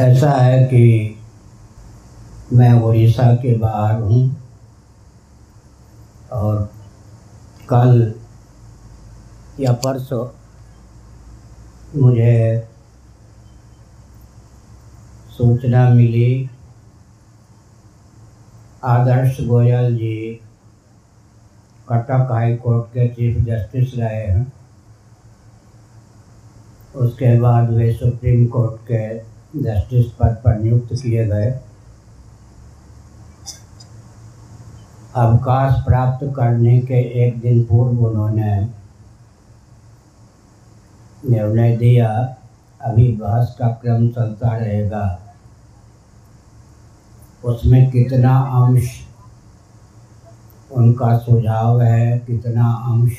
ऐसा है कि मैं उड़ीसा के बाहर हूँ और कल या परसों मुझे सूचना मिली, आदर्श गोयल जी कटक हाई कोर्ट के चीफ जस्टिस रहे हैं। उसके बाद वे सुप्रीम कोर्ट के जस्टिस पद पर नियुक्त किए गए। अवकाश प्राप्त करने के एक दिन पूर्व उन्होंने निर्णय दिया, अभी बहस का क्रम चलता रहेगा। उसमें कितना अंश? उनका सुझाव है कितना अंश?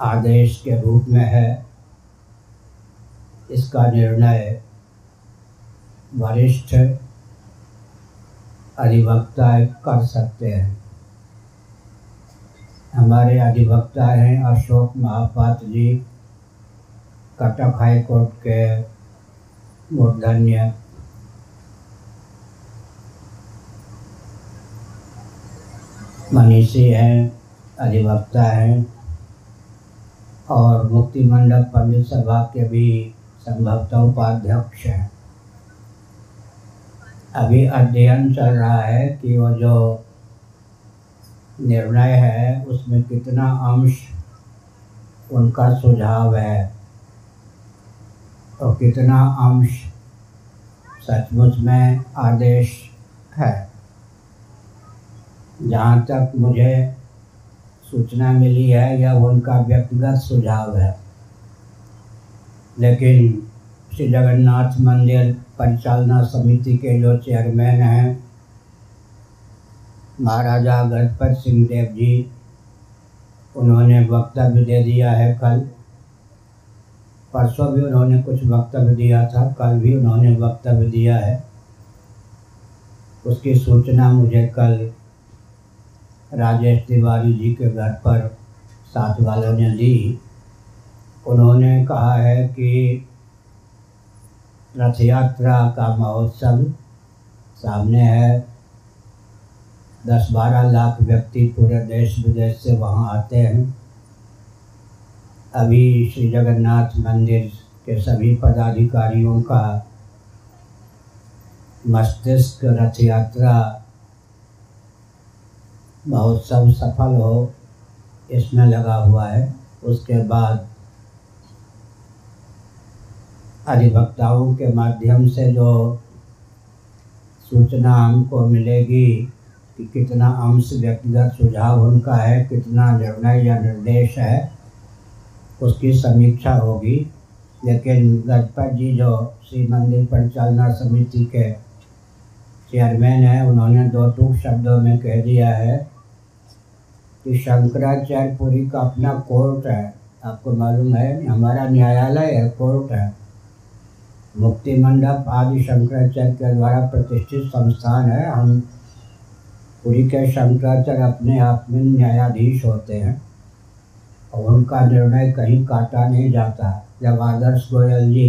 आदेश के रूप में है। इसका निर्णय वरिष्ठ अधिवक्ता कर सकते हैं। हमारे अधिवक्ता हैं अशोक महापात्र जी, कटक हाई कोर्ट के मूर्धन्य। मनीषी हैं, अधिवक्ता हैं और मुक्ति मंडप पंडित सभा के भी संभवतः उपाध्यक्ष हैं। अभी अध्ययन चल रहा है कि वो जो निर्णय है, उसमें कितना अंश उनका सुझाव है और कितना अंश सचमुच में आदेश है। जहाँ तक मुझे सूचना मिली है यह उनका व्यक्तिगत सुझाव है। लेकिन श्री जगन्नाथ मंदिर परिचालना समिति के जो चेयरमैन हैं, महाराजा गणपत सिंह देव जी, उन्होंने वक्तव्य दे दिया है कल। परसों भी उन्होंने कुछ वक्तव्य दिया था, कल भी उन्होंने वक्तव्य दिया है। उसकी सूचना मुझे कल राजेश तिवारी जी के घर पर साथ वालों ने दी। उन्होंने कहा है कि रथ यात्रा का महोत्सव सामने है। दस बारह लाख व्यक्ति पूरे देश विदेश से वहाँ आते हैं। अभी श्री जगन्नाथ मंदिर के सभी पदाधिकारियों का मस्तिष्क रथ यात्रा महोत्सव सफल हो, इसमें लगा हुआ है। उसके बाद अधिवक्ताओं के माध्यम से जो सूचना हमको मिलेगी कि कितना अंश व्यक्तिगत सुझाव उनका है, कितना निर्णय या निर्देश है, उसकी समीक्षा होगी। लेकिन गजपत जी जो श्री मंदिर परिचालना समिति के चेयरमैन हैं, उन्होंने दो टूक शब्दों में कह दिया है कि शंकराचार्यपुरी का अपना कोर्ट है। आपको मालूम है, हमारा न्यायालय है, कोर्ट है। मुक्ति मंडप आदि शंकराचार्य के द्वारा प्रतिष्ठित संस्थान है। हम पुरी के शंकराचार्य अपने आप में न्यायाधीश होते हैं और उनका निर्णय कहीं काटा नहीं जाता। जब आदर्श गोयल जी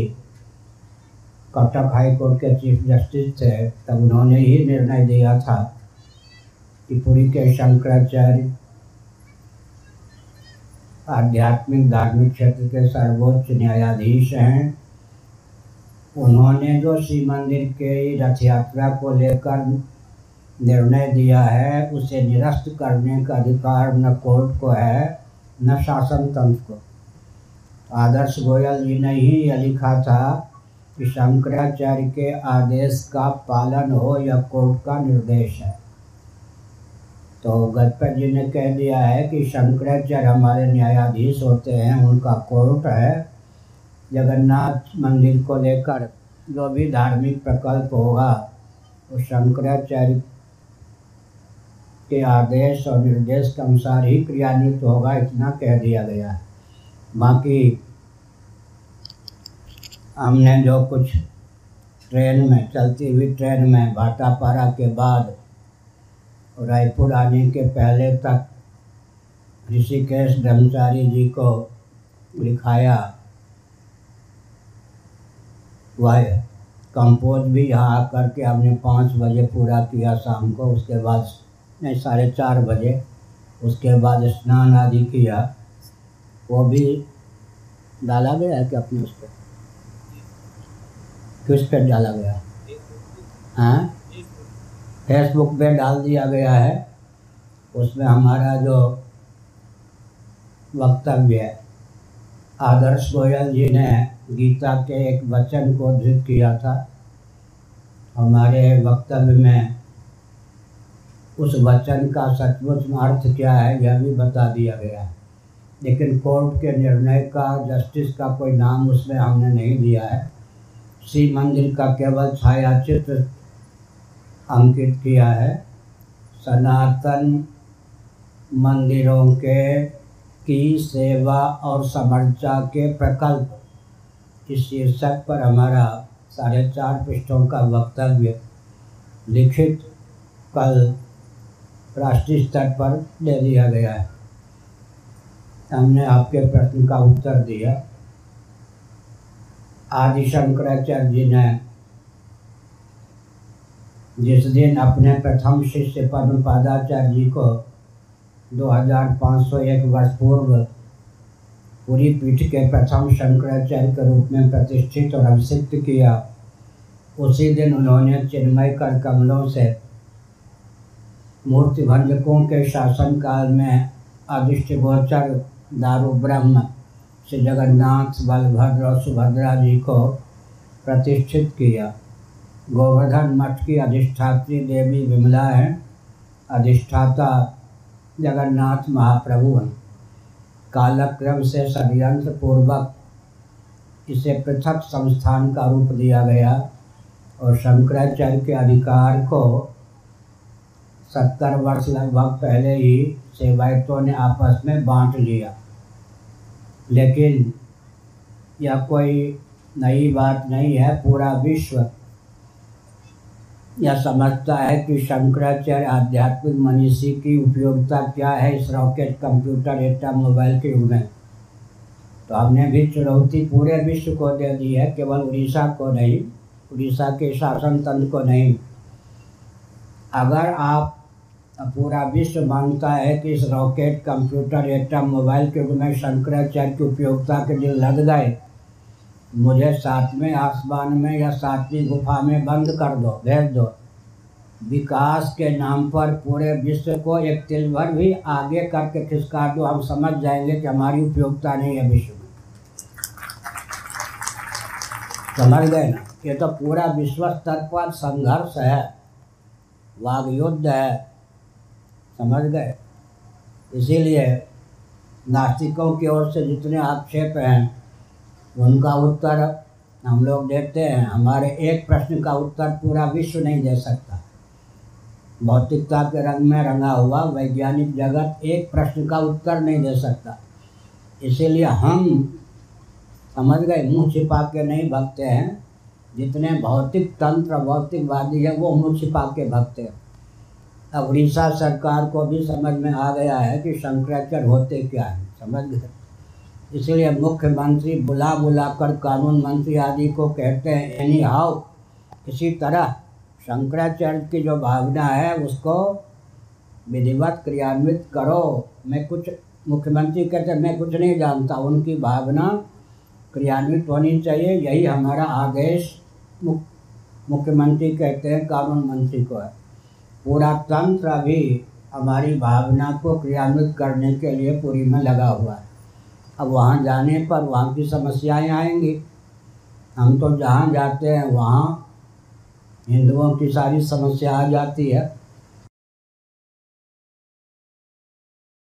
कटक हाई कोर्ट के चीफ जस्टिस थे, तब उन्होंने ही निर्णय दिया था कि पुरी के शंकराचार्य आध्यात्मिक धार्मिक क्षेत्र के सर्वोच्च न्यायाधीश हैं। उन्होंने जो श्री मंदिर के रथ यात्रा को लेकर निर्णय दिया है, उसे निरस्त करने का अधिकार न कोर्ट को है, न शासन तंत्र को। आदर्श गोयल जी ने ही यह लिखा था कि शंकराचार्य के आदेश का पालन हो यह कोर्ट का निर्देश है। तो गजपत जी ने कह दिया है कि शंकराचार्य हमारे न्यायाधीश होते हैं, उनका कोर्ट है। जगन्नाथ मंदिर को लेकर जो भी धार्मिक प्रकल्प होगा, वो शंकराचार्य के आदेश और निर्देश के अनुसार ही क्रियान्वित होगा, इतना कह दिया गया है। बाकी हमने जो कुछ ट्रेन में, चलती हुई ट्रेन में भाटापारा के बाद रायपुर आने के पहले तक ऋषिकेश ब्रह्मचारी जी को लिखाया वह कंपोज भी यहाँ आकर के हमने पाँच बजे पूरा किया शाम को, उसके बाद नहीं, साढ़े चार बजे, उसके बाद स्नान आदि किया। वो भी डाला गया है कि अपने उस पर किस पर डाला गया? हाँ? फेसबुक पे डाल दिया गया है। उसमें हमारा जो वक्तव्य है, आदर्श गोयल जी ने गीता के एक वचन को उद्धृत किया था। हमारे वक्तव्य में उस वचन का सचमुच अर्थ क्या है, यह भी बता दिया गया। है लेकिन कोर्ट के निर्णय का, जस्टिस का कोई नाम उसमें हमने नहीं दिया है। श्री मंदिर का केवल छायाचित्र अंकित किया है। सनातन मंदिरों के की सेवा और समर्चा के प्रकल्प इस शीर्षक पर हमारा साढ़े चार पृष्ठों का वक्तव्य, लिखित कल राष्ट्रीय स्तर पर दे दिया गया है। हमने आपके प्रश्न का उत्तर दिया। आदि शंकराचार्य जी ने जिस दिन अपने प्रथम शिष्य पद्म पादाचार्य जी को 2501 वर्ष पूर्व पूरी पीठ के प्रथम शंकराचार्य के रूप में प्रतिष्ठित और अभिषिक्त किया। उसी दिन उन्होंने चिन्मय कर कमलों से मूर्ति भंजकों के शासनकाल में अधिष्ट गोचर दारू ब्रह्म श्री जगन्नाथ बलभद्र और सुभद्रा जी को प्रतिष्ठित किया। गोवर्धन मठ की अधिष्ठात्री देवी विमला हैं। अधिष्ठाता जगन्नाथ महाप्रभु हैं। कालक्रम से षडयंत्र पूर्वक इसे पृथक संस्थान का रूप दिया गया और शंकराचार्य के अधिकार को सत्तर वर्ष लगभग पहले ही सेवायतों ने आपस में बांट लिया। लेकिन यह कोई नई बात नहीं है, पूरा विश्व यह समझता है कि शंकराचार्य आध्यात्मिक मनीषी की उपयोगिता क्या है इस रॉकेट, कंप्यूटर एटम मोबाइल के युग में? तो हमने भी चुनौती पूरे विश्व को दे दी है, केवल उड़ीसा को नहीं, उड़ीसा के शासन तंत्र को नहीं। अगर आप पूरा विश्व मानता है कि इस रॉकेट, कंप्यूटर एटम मोबाइल के युग में शंकराचार्य की उपयोगिता के दिन लग गए मुझे सातवें आसमान में या सातवीं गुफा में बंद कर दो, भेज दो। विकास के नाम पर पूरे विश्व को एक तिल भर भी आगे करके खिसका दो। हम समझ जाएँगे कि हमारी उपयोगिता नहीं है विश्व में। समझ गए ना? ये तो पूरा विश्व स्तर पर संघर्ष है, वाग युद्ध है। समझ गए? इसीलिए नास्तिकों की ओर से जितने आक्षेप हैं उनका उत्तर हम लोग देते हैं। हमारे एक प्रश्न का उत्तर पूरा विश्व नहीं दे सकता। भौतिकता के रंग में रंगा हुआ वैज्ञानिक जगत एक प्रश्न का उत्तर नहीं दे सकता। इसीलिए हम समझ गए, मुँह छिपा के नहीं भगते हैं। जितने भौतिक तंत्र, भौतिकवादी है, वो मुँह छिपा के भगते हैं। अब उड़ीसा सरकार को भी समझ में आ गया है कि शंकराचार्य होते क्या है। समझ गए? इसलिए मुख्यमंत्री बुला बुला कर कानून मंत्री आदि को कहते हैं एनी हाउ इसी तरह शंकराचार्य की जो भावना है, उसको विधिवत क्रियान्वित करो। मैं कुछ, मुख्यमंत्री कहते मैं कुछ नहीं जानता, उनकी भावना क्रियान्वित होनी चाहिए, यही हमारा आदेश मुख्यमंत्री कहते हैं, कानून मंत्री को है। पूरा तंत्र अभी हमारी भावना को क्रियान्वित करने के लिए पूरी में लगा हुआ है। अब वहाँ जाने पर वहाँ की समस्याएँ आएँगी। हम तो जहाँ जाते हैं, वहाँ हिंदुओं की सारी समस्या आ जाती है।